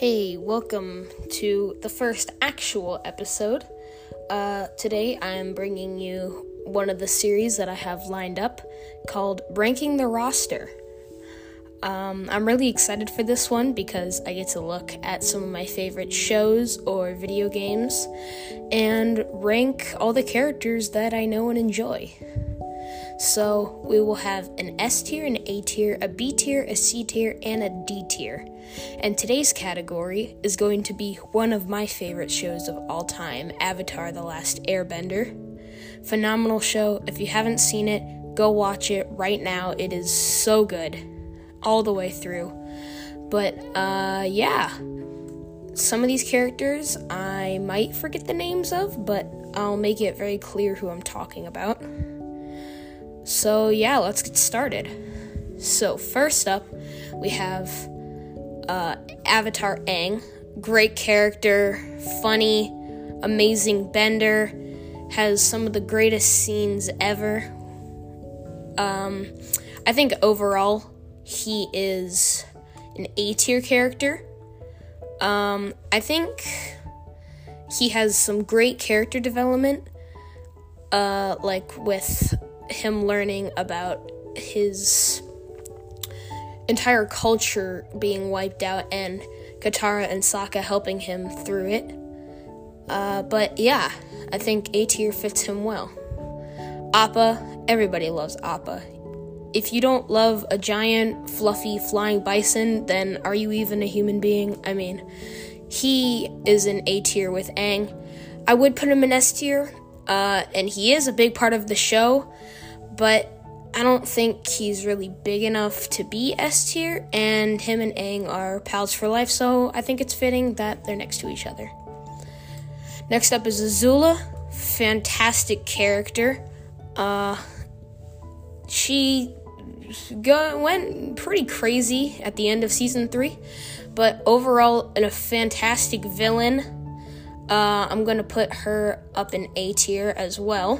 Hey, welcome to the first actual episode. Uh, today I'm bringing you one of the series that I have lined up called Ranking the Roster. Um, I'm really excited for this one because I get to look at some of my favorite shows or video games and rank all the characters that I know and enjoy. So we will have an S tier, an A tier, a B tier, a C tier, and a D tier. And today's category is going to be one of my favorite shows of all time Avatar The Last Airbender. Phenomenal show. If you haven't seen it, go watch it right now. It is so good, all the way through. But, uh, yeah. Some of these characters I might forget the names of, but I'll make it very clear who I'm talking about. So, yeah, let's get started. So, first up, we have uh, Avatar Aang. Great character, funny, amazing bender, has some of the greatest scenes ever. Um, I think overall, he is an A tier character. Um, I think he has some great character development, uh, like with him learning about his entire culture being wiped out and Katara and Sokka helping him through it. Uh, but yeah, I think A tier fits him well. Appa, everybody loves Appa. If you don't love a giant, fluffy, flying bison, then are you even a human being? I mean, he is an A tier with Aang. I would put him in S tier, uh, and he is a big part of the show, but I don't think he's really big enough to be S tier, and him and Aang are pals for life, so I think it's fitting that they're next to each other. Next up is Azula, fantastic character. Uh, she go, went pretty crazy at the end of season three, but overall, a fantastic villain. Uh, I'm gonna put her up in A tier as well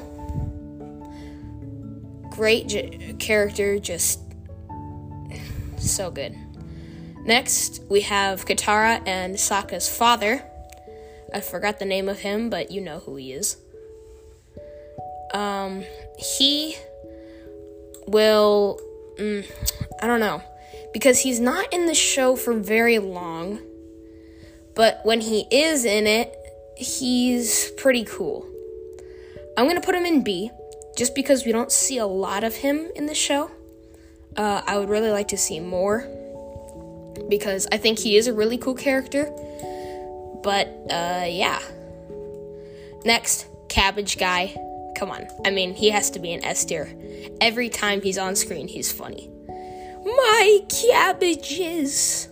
great j- character, just so good. Next, we have Katara and Sokka's father. I forgot the name of him, but you know who he is. Um, he will. Mm, I don't know. Because he's not in the show for very long, but when he is in it, he's pretty cool. I'm gonna put him in B just because we don't see a lot of him in the show. Uh, I would really like to see more because I think he is a really cool character. But uh, yeah. Next, Cabbage Guy. Come on. I mean, he has to be an S tier. Every time he's on screen, he's funny. My cabbages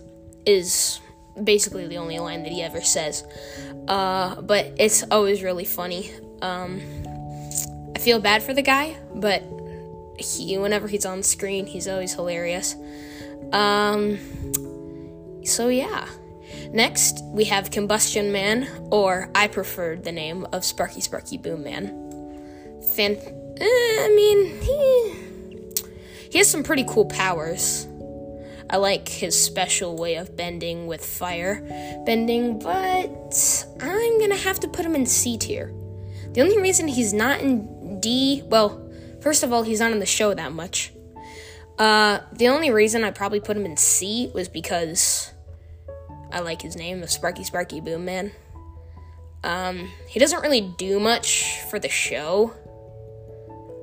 is basically the only line that he ever says. Uh, but it's always really funny. Um, feel bad for the guy, but he whenever he's on screen, he's always hilarious. Um so yeah. Next, we have Combustion Man, or I preferred the name of Sparky Sparky Boom Man. Fan uh, I mean, he he has some pretty cool powers. I like his special way of bending with fire bending, but I'm gonna have to put him in C tier. The only reason he's not in D, well, first of all, he's not in the show that much. Uh, the only reason I probably put him in C was because I like his name, the Sparky Sparky Boom Man. Um, he doesn't really do much for the show.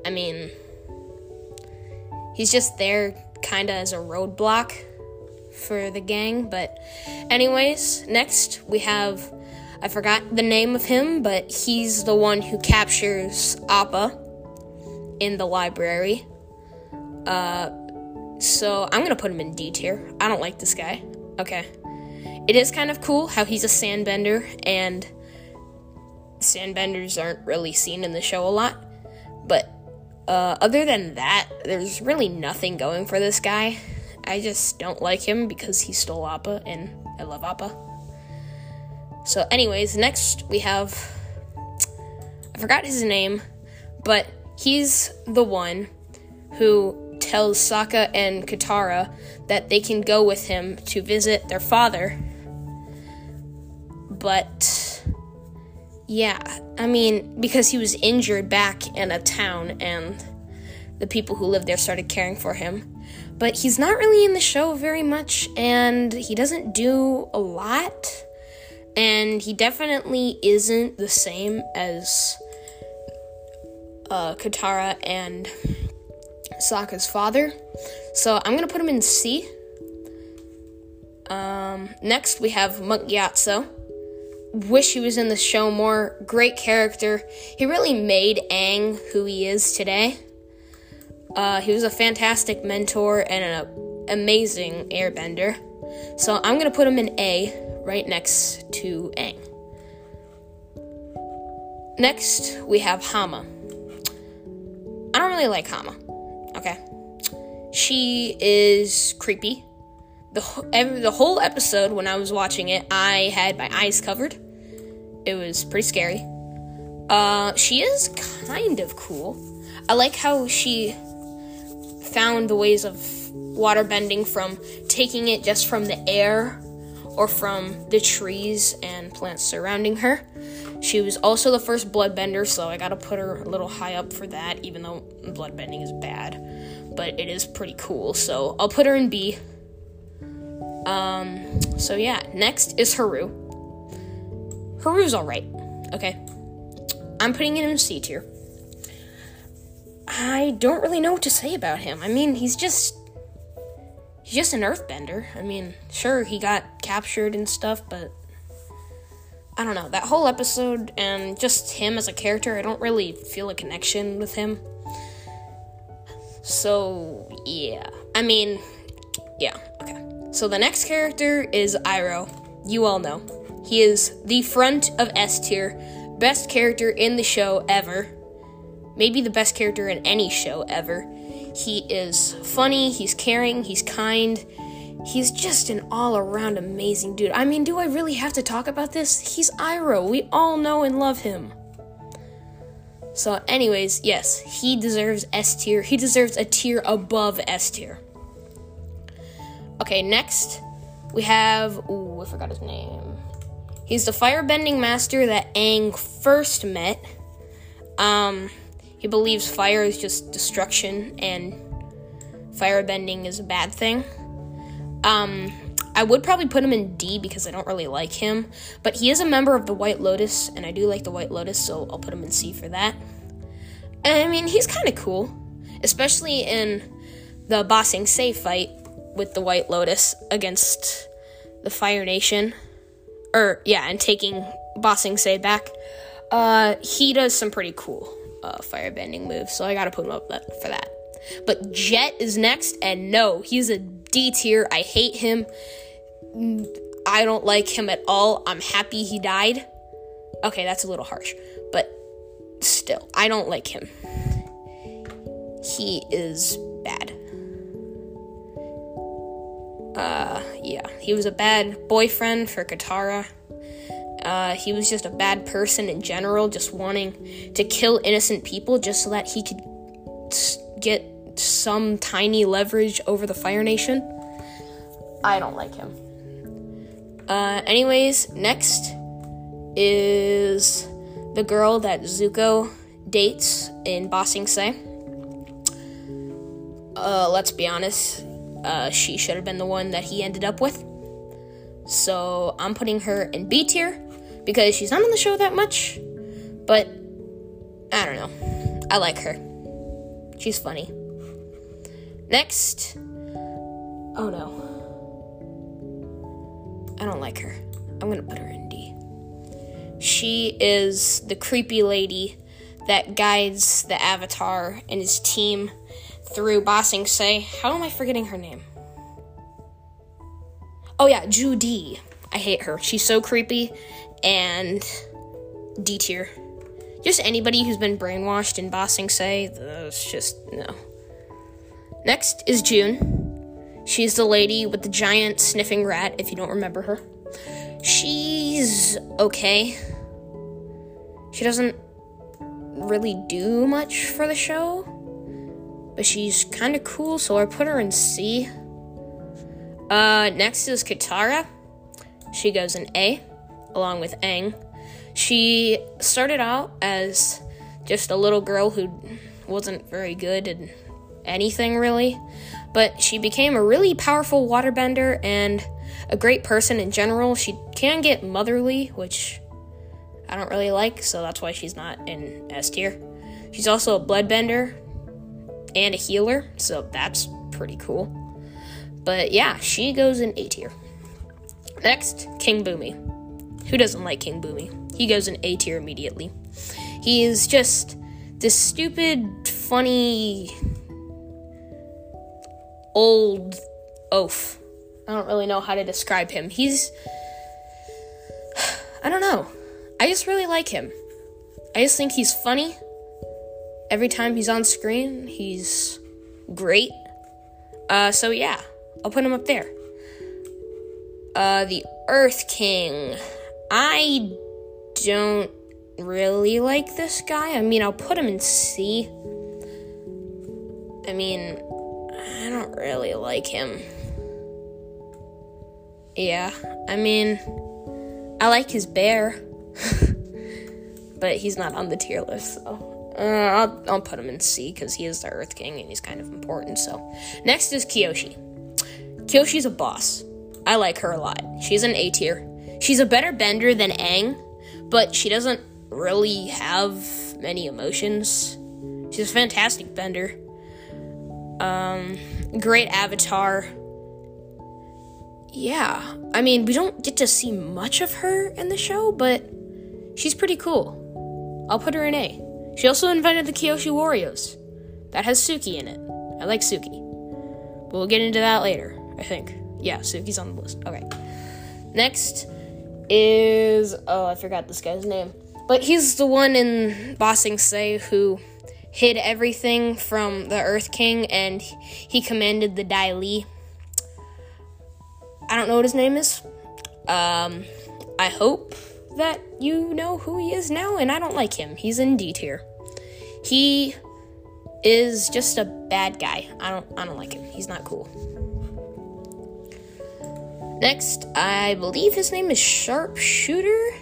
I mean, he's just there kind of as a roadblock for the gang. But, anyways, next we have I forgot the name of him, but he's the one who captures Appa in the library. Uh, so I'm gonna put him in D tier. I don't like this guy. Okay. It is kind of cool how he's a sandbender, and sandbenders aren't really seen in the show a lot. But uh, other than that, there's really nothing going for this guy. I just don't like him because he stole Appa, and I love Appa. So, anyways, next we have. I forgot his name, but he's the one who tells Sokka and Katara that they can go with him to visit their father. but yeah, I mean, because he was injured back in a town and the people who lived there started caring for him. But he's not really in the show very much and he doesn't do a lot. And he definitely isn't the same as uh, Katara and Sokka's father. So I'm gonna put him in C. Um, next we have Monk Gyatso. Wish he was in the show more. Great character. He really made Aang who he is today. Uh, he was a fantastic mentor and an amazing airbender. So I'm gonna put him in A, right next to Aang. Next we have Hama. I don't really like Hama. Okay. She is creepy. The, every, the whole episode, when I was watching it, I had my eyes covered. It was pretty scary. Uh, she is kind of cool. I like how she found the ways of water bending from taking it just from the air or from the trees and plants surrounding her. She was also the first bloodbender, so I gotta put her a little high up for that, even though bloodbending is bad. But it is pretty cool, so I'll put her in B. Um, so yeah, next is Haru. Haru's alright, okay? I'm putting him in C tier. I don't really know what to say about him. I mean, he's just. He's just an earthbender. I mean, sure, he got captured and stuff, but I don't know, that whole episode and just him as a character, I don't really feel a connection with him. So, yeah. I mean, yeah, okay. So the next character is Iroh. You all know. He is the front of S tier, best character in the show ever. Maybe the best character in any show ever. He is funny, he's caring, he's kind, He's just an all around amazing dude. I mean, do I really have to talk about this? He's Iroh. We all know and love him. So, anyways, yes, he deserves S tier. He deserves a tier above S tier. Okay, next we have. Ooh, I forgot his name. He's the firebending master that Aang first met. Um, he believes fire is just destruction and firebending is a bad thing. Um, I would probably put him in D because I don't really like him, but he is a member of the White Lotus, and I do like the White Lotus, so I'll put him in C for that. And I mean, he's kind of cool, especially in the Ba Sing Se fight with the White Lotus against the Fire Nation. Or, yeah, and taking Ba Sing Se back. Uh, he does some pretty cool uh, firebending move, so I gotta put him up for that. But Jet is next, and no, he's a D tier. I hate him. I don't like him at all. I'm happy he died. Okay, that's a little harsh, but still, I don't like him. He is bad. Uh, yeah, he was a bad boyfriend for Katara. Uh, he was just a bad person in general, just wanting to kill innocent people just so that he could get some tiny leverage over the Fire Nation. I don't like him. Uh, anyways, next is the girl that Zuko dates in Ba Sing Se. Uh, let's be honest, uh, she should have been the one that he ended up with. So I'm putting her in B tier because she's not on the show that much, but I don't know. I like her. She's funny. Next. Oh no. I don't like her. I'm gonna put her in D. She is the creepy lady that guides the Avatar and his team through Ba Sing Se. How am I forgetting her name? Oh yeah, Joo Dee. I hate her. She's so creepy and D tier. Just anybody who's been brainwashed in Ba Sing Se, it's just no. Next is June. She's the lady with the giant sniffing rat, if you don't remember her. She's okay. She doesn't really do much for the show, but she's kind of cool, so I put her in C. Uh, next is Katara. She goes in A, along with Aang. She started out as just a little girl who wasn't very good at anything really, but she became a really powerful waterbender and a great person in general. She can get motherly, which I don't really like, so that's why she's not in S tier. She's also a bloodbender and a healer, so that's pretty cool. But yeah, she goes in A tier. Next, King Bumi. Who doesn't like King Bumi? He goes in A tier immediately. He is just this stupid, funny, old oaf. I don't really know how to describe him. He's. I don't know. I just really like him. I just think he's funny. Every time he's on screen, he's great. Uh, so yeah, I'll put him up there. Uh, the Earth King. I don't really like this guy. I mean, I'll put him in C. I mean, I don't really like him. Yeah, I mean, I like his bear, but he's not on the tier list, so uh, I'll, I'll put him in C because he is the Earth King and he's kind of important. So, next is Kyoshi. Kyoshi's a boss. I like her a lot. She's an A tier. She's a better bender than Aang, but she doesn't really have many emotions. She's a fantastic bender. Um, great avatar. Yeah, I mean, we don't get to see much of her in the show, but she's pretty cool. I'll put her in A. She also invented the Kyoshi Warriors. That has Suki in it. I like Suki. But we'll get into that later, I think. Yeah, Suki's on the list. Okay. Next is oh, I forgot this guy's name. But he's the one in Ba Sing Se who hid everything from the Earth King and he commanded the Dai Li. I don't know what his name is. Um, I hope that you know who he is now, and I don't like him. He's in D tier. He is just a bad guy. I don't I don't like him. He's not cool. Next, I believe his name is Sharpshooter.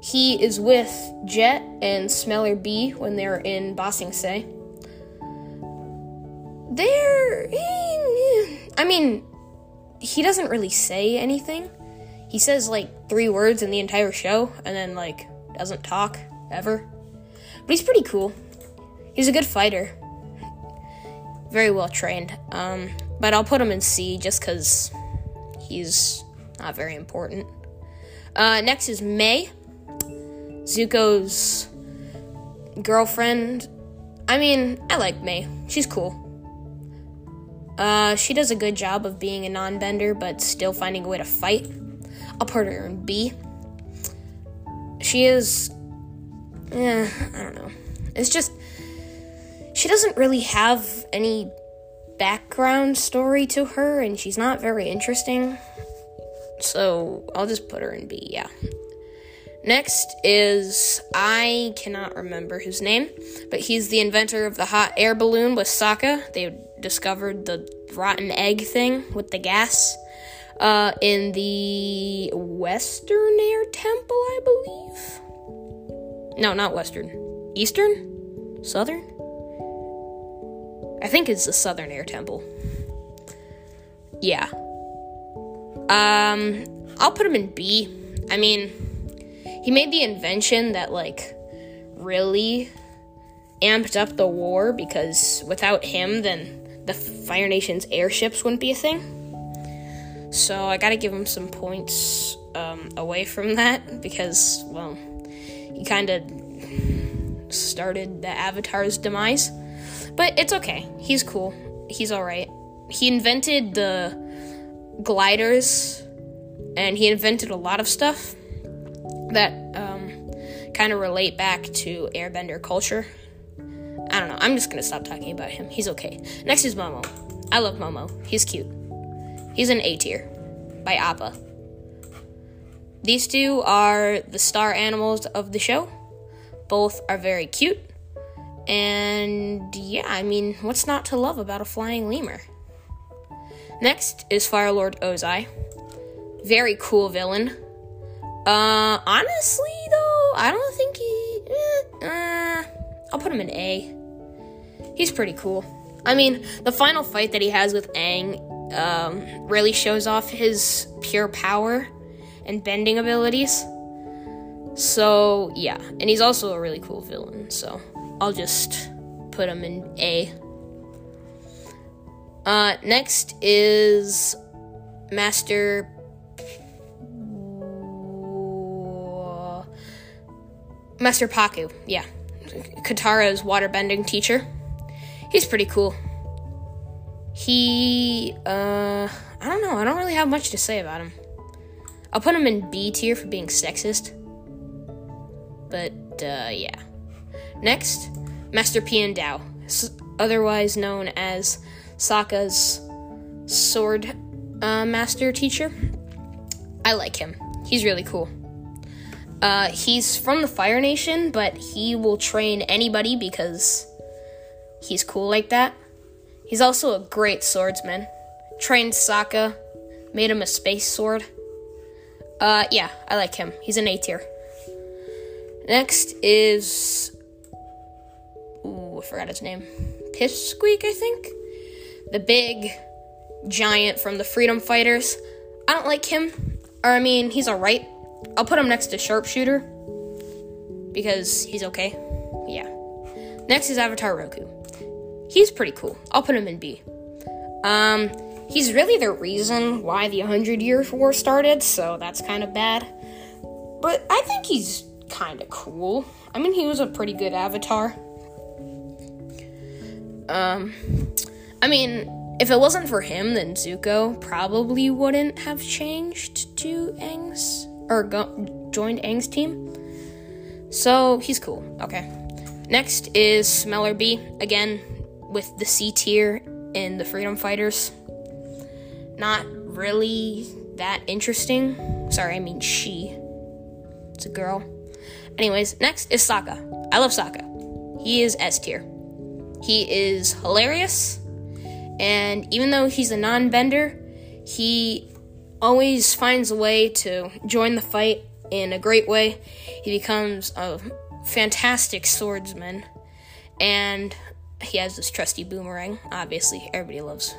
He is with Jet and Smellerbee when they're in Ba Sing Se. They're. I mean, he doesn't really say anything. He says like three words in the entire show and then like doesn't talk ever. But he's pretty cool. He's a good fighter. Very well trained. Um, but I'll put him in C just because he's not very important. Uh, next is Mai, Zuko's girlfriend. I mean, I like Mai. She's cool. Uh, she does a good job of being a non bender, but still finding a way to fight. I'll put her in B. She is. Eh, I don't know. It's just. She doesn't really have any background story to her, and she's not very interesting. So I'll just put her in B, yeah. Next is I cannot remember his name, but he's the inventor of the hot air balloon with Sokka. They discovered the rotten egg thing with the gas uh, in the Western Air Temple, I believe. No, not Western. Eastern? Southern? Think it's the Southern Air Temple. Yeah. Um, I'll put him in B. I mean, he made the invention that, like, really amped up the war because without him, then the Fire Nation's airships wouldn't be a thing. So I gotta give him some points um, away from that because, well, he kind of started the Avatar's demise. But it's okay. He's cool. He's alright. He invented the gliders and he invented a lot of stuff that um, kind of relate back to airbender culture. I don't know. I'm just gonna stop talking about him. He's okay. Next is Momo. I love Momo. He's cute. He's an A tier by Appa. These two are the star animals of the show. Both are very cute. And yeah, I mean, what's not to love about a flying lemur? Next is Fire Lord Ozai. Very cool villain. Uh, honestly though, I don't think he. Eh, uh, I'll put him in A. He's pretty cool. I mean, the final fight that he has with Aang um, really shows off his pure power and bending abilities. So, yeah. And he's also a really cool villain, so I'll just put him in A. Uh, next is Master. Master Pakku, yeah. Katara's waterbending teacher. He's pretty cool. He, uh, I don't know. I don't really have much to say about him. I'll put him in B tier for being sexist. But, uh, yeah. Next, Master Piandao, otherwise known as Sokka's sword uh, master teacher. I like him. He's really cool. Uh, he's from the Fire Nation, but he will train anybody because he's cool like that. He's also a great swordsman. Trained Sokka, made him a space sword. Uh, yeah, I like him. He's an A tier. Next is. Forgot his name. Pipsqueak, I think? The big giant from the Freedom Fighters. I don't like him. Or, I mean, he's alright. I'll put him next to Sharpshooter. Because he's okay. Yeah. Next is Avatar Roku. He's pretty cool. I'll put him in B. Um, he's really the reason why the Hundred Year War started, so that's kind of bad. But I think he's kind of cool. I mean, he was a pretty good avatar. Um, I mean, if it wasn't for him, then Zuko probably wouldn't have changed to Aang's or go- joined Aang's team. So he's cool. Okay. Next is Smellerbee. Again, with the C tier in the Freedom Fighters. Not really that interesting. Sorry, I mean she. It's a girl. Anyways, next is Sokka. I love Sokka. He is S tier. He is hilarious, and even though he's a non bender, he always finds a way to join the fight in a great way. He becomes a fantastic swordsman, and he has this trusty boomerang. Obviously, everybody loves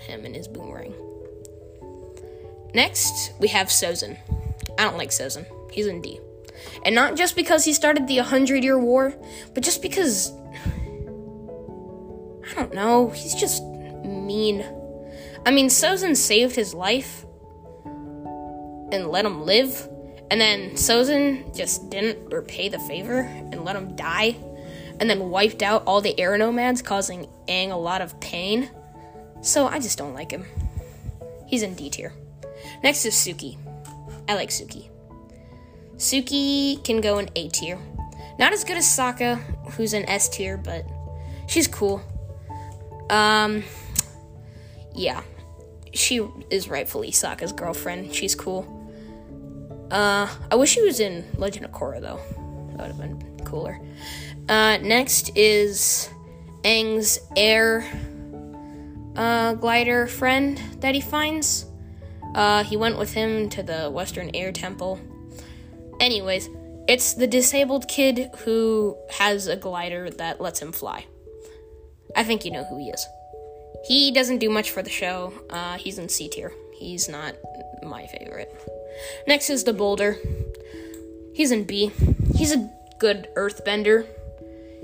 him and his boomerang. Next, we have Sozin. I don't like Sozin. He's in D. And not just because he started the 100 year war, but just because. I don't know. He's just mean. I mean, Sozin saved his life and let him live. And then Sozin just didn't repay the favor and let him die and then wiped out all the air nomads, causing Aang a lot of pain. So I just don't like him. He's in D tier. Next is Suki. I like Suki. Suki can go in A tier. Not as good as Sokka, who's in S tier, but she's cool. Um, yeah, she is rightfully Sokka's girlfriend. She's cool. Uh, I wish she was in Legend of Korra though. That would have been cooler. Uh, next is Aang's air uh, glider friend that he finds. Uh, he went with him to the Western Air Temple. Anyways, it's the disabled kid who has a glider that lets him fly. I think you know who he is. He doesn't do much for the show. Uh, he's in C tier. He's not my favorite. Next is the boulder. He's in B. He's a good earthbender.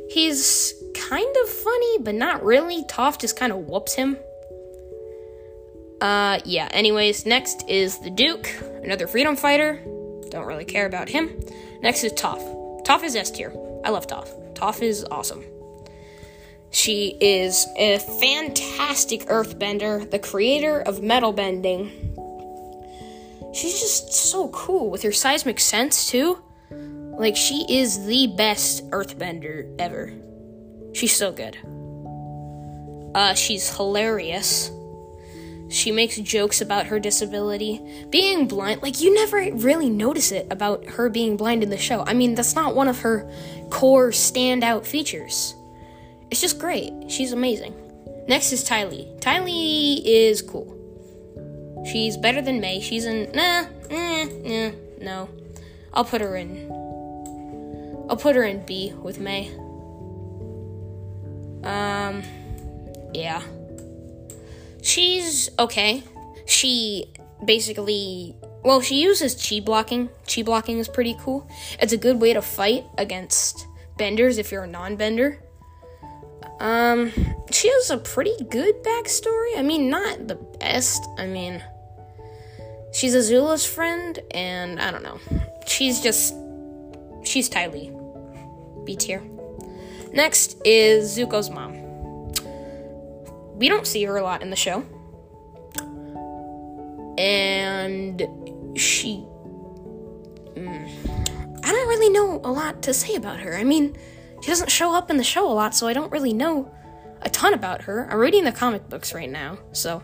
He's kind of funny, but not really. Toph just kind of whoops him. Uh, yeah, anyways, next is the Duke, another freedom fighter. Don't really care about him. Next is Toph. Toph is S tier. I love Toph. Toph is awesome. She is a fantastic earthbender, the creator of metal bending. She's just so cool with her seismic sense, too. Like, she is the best earthbender ever. She's so good. Uh, she's hilarious. She makes jokes about her disability. Being blind, like, you never really notice it about her being blind in the show. I mean, that's not one of her core standout features. It's just great. She's amazing. Next is Ty Lee. Ty Lee is cool. She's better than Mai. She's in. Nah, eh, nah, no. I'll put her in. I'll put her in B with Mai. Um, yeah. She's okay. She basically, well, she uses chi blocking. Chi blocking is pretty cool. It's a good way to fight against benders if you're a non bender. Um, she has a pretty good backstory. I mean, not the best. I mean, she's Azula's friend, and I don't know. She's just. She's Ty Lee. B tier. Next is Zuko's mom. We don't see her a lot in the show. And she. Mm, I don't really know a lot to say about her. I mean, she doesn't show up in the show a lot, so I don't really know a ton about her. I'm reading the comic books right now, so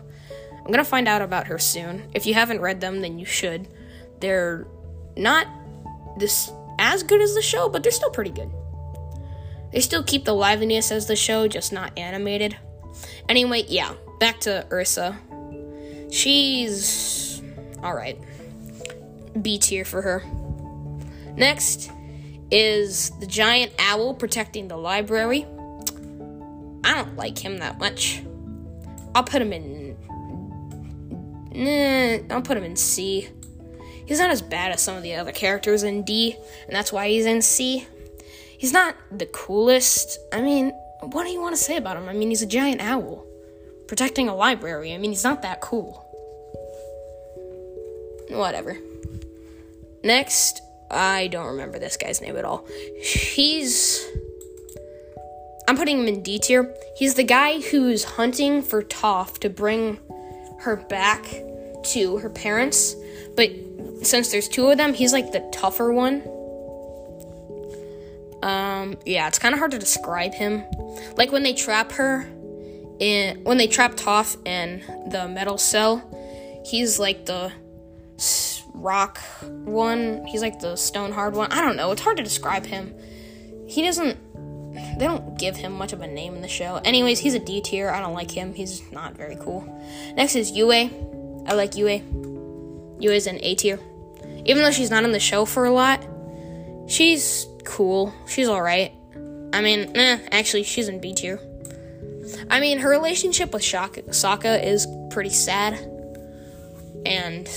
I'm gonna find out about her soon. If you haven't read them, then you should. They're not this as good as the show, but they're still pretty good. They still keep the liveliness as the show, just not animated. Anyway, yeah, back to Ursa. She's alright. B tier for her. Next is the giant owl protecting the library. I don't like him that much. I'll put him in. Nah, I'll put him in C. He's not as bad as some of the other characters in D, and that's why he's in C. He's not the coolest. I mean, what do you want to say about him? I mean, he's a giant owl protecting a library. I mean, he's not that cool. Whatever. Next, I don't remember this guy's name at all. He's. I'm putting him in D tier. He's the guy who's hunting for Toph to bring her back to her parents. But since there's two of them, he's like the tougher one. Um, yeah, it's kind of hard to describe him. Like when they trap her in when they trap Toph in the metal cell, he's like the rock one. He's like the stone hard one. I don't know. It's hard to describe him. He doesn't. They don't give him much of a name in the show. Anyways, he's a D tier. I don't like him. He's not very cool. Next is Yue. I like Yue. Yue is an A tier. Even though she's not in the show for a lot, she's cool. She's alright. I mean, eh, actually, she's in B tier. I mean, her relationship with Shaka, Sokka is pretty sad. And.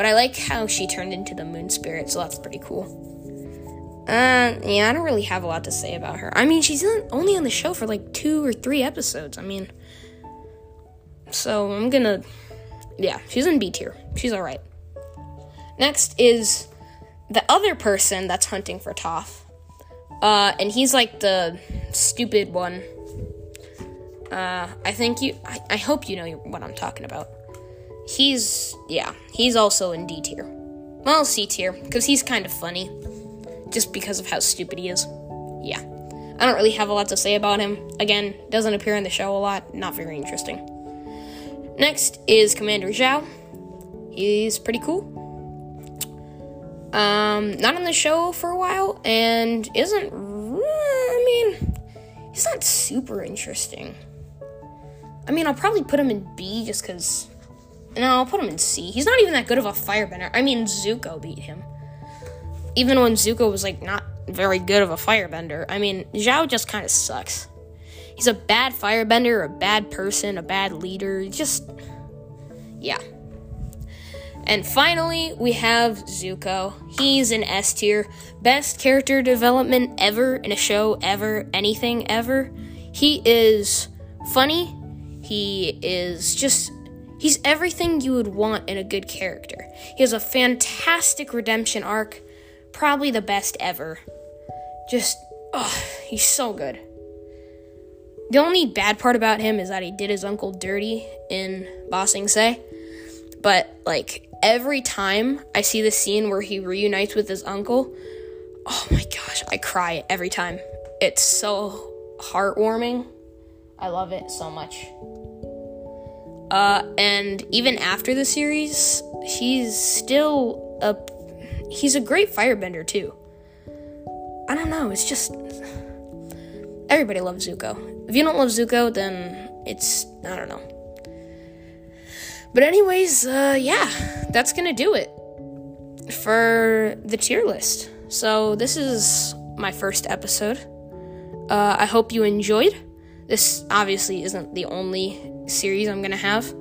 But I like how she turned into the moon spirit, so that's pretty cool. Uh, yeah, I don't really have a lot to say about her. I mean, she's only on the show for like two or three episodes. I mean, so I'm gonna. Yeah, she's in B tier. She's alright. Next is the other person that's hunting for Toph. Uh, and he's like the stupid one. Uh, I think you. I, I hope you know what I'm talking about. He's yeah. He's also in D tier. Well, C tier because he's kind of funny, just because of how stupid he is. Yeah. I don't really have a lot to say about him. Again, doesn't appear in the show a lot. Not very interesting. Next is Commander Zhao. He's pretty cool. Um, not on the show for a while, and isn't. I mean, he's not super interesting. I mean, I'll probably put him in B just because. No, I'll put him in C. He's not even that good of a firebender. I mean, Zuko beat him. Even when Zuko was, like, not very good of a firebender. I mean, Zhao just kind of sucks. He's a bad firebender, a bad person, a bad leader. Just. Yeah. And finally, we have Zuko. He's an S tier. Best character development ever in a show, ever, anything ever. He is funny. He is just. He's everything you would want in a good character. He has a fantastic redemption arc. Probably the best ever. Just. Oh, he's so good. The only bad part about him is that he did his uncle dirty in Ba Sing Se. But, like, every time I see the scene where he reunites with his uncle, oh my gosh, I cry every time. It's so heartwarming. I love it so much. Uh, and even after the series, he's still a he's a great firebender too. I don't know, it's just everybody loves Zuko. If you don't love Zuko, then it's I don't know. But anyways, uh, yeah, that's gonna do it. for the tier list. So, this is my first episode. Uh, I hope you enjoyed. This obviously isn't the only series I'm gonna have.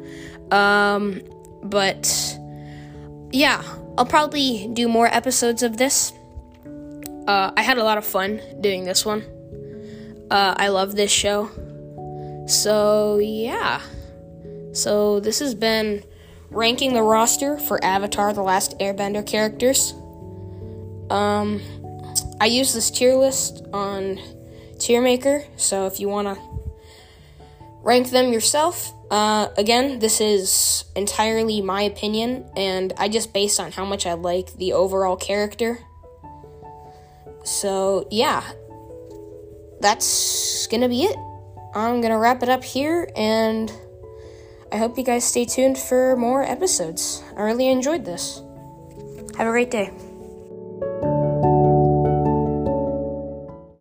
Um, but yeah, I'll probably do more episodes of this. Uh, I had a lot of fun doing this one. Uh, I love this show. So, yeah. So, this has been ranking the roster for Avatar The Last Airbender characters. Um, I use this tier list on Tiermaker, so if you want to rank them yourself, uh, again, this is entirely my opinion, and I just based on how much I like the overall character. So, yeah, that's gonna be it. I'm gonna wrap it up here, and I hope you guys stay tuned for more episodes. I really enjoyed this. Have a great day.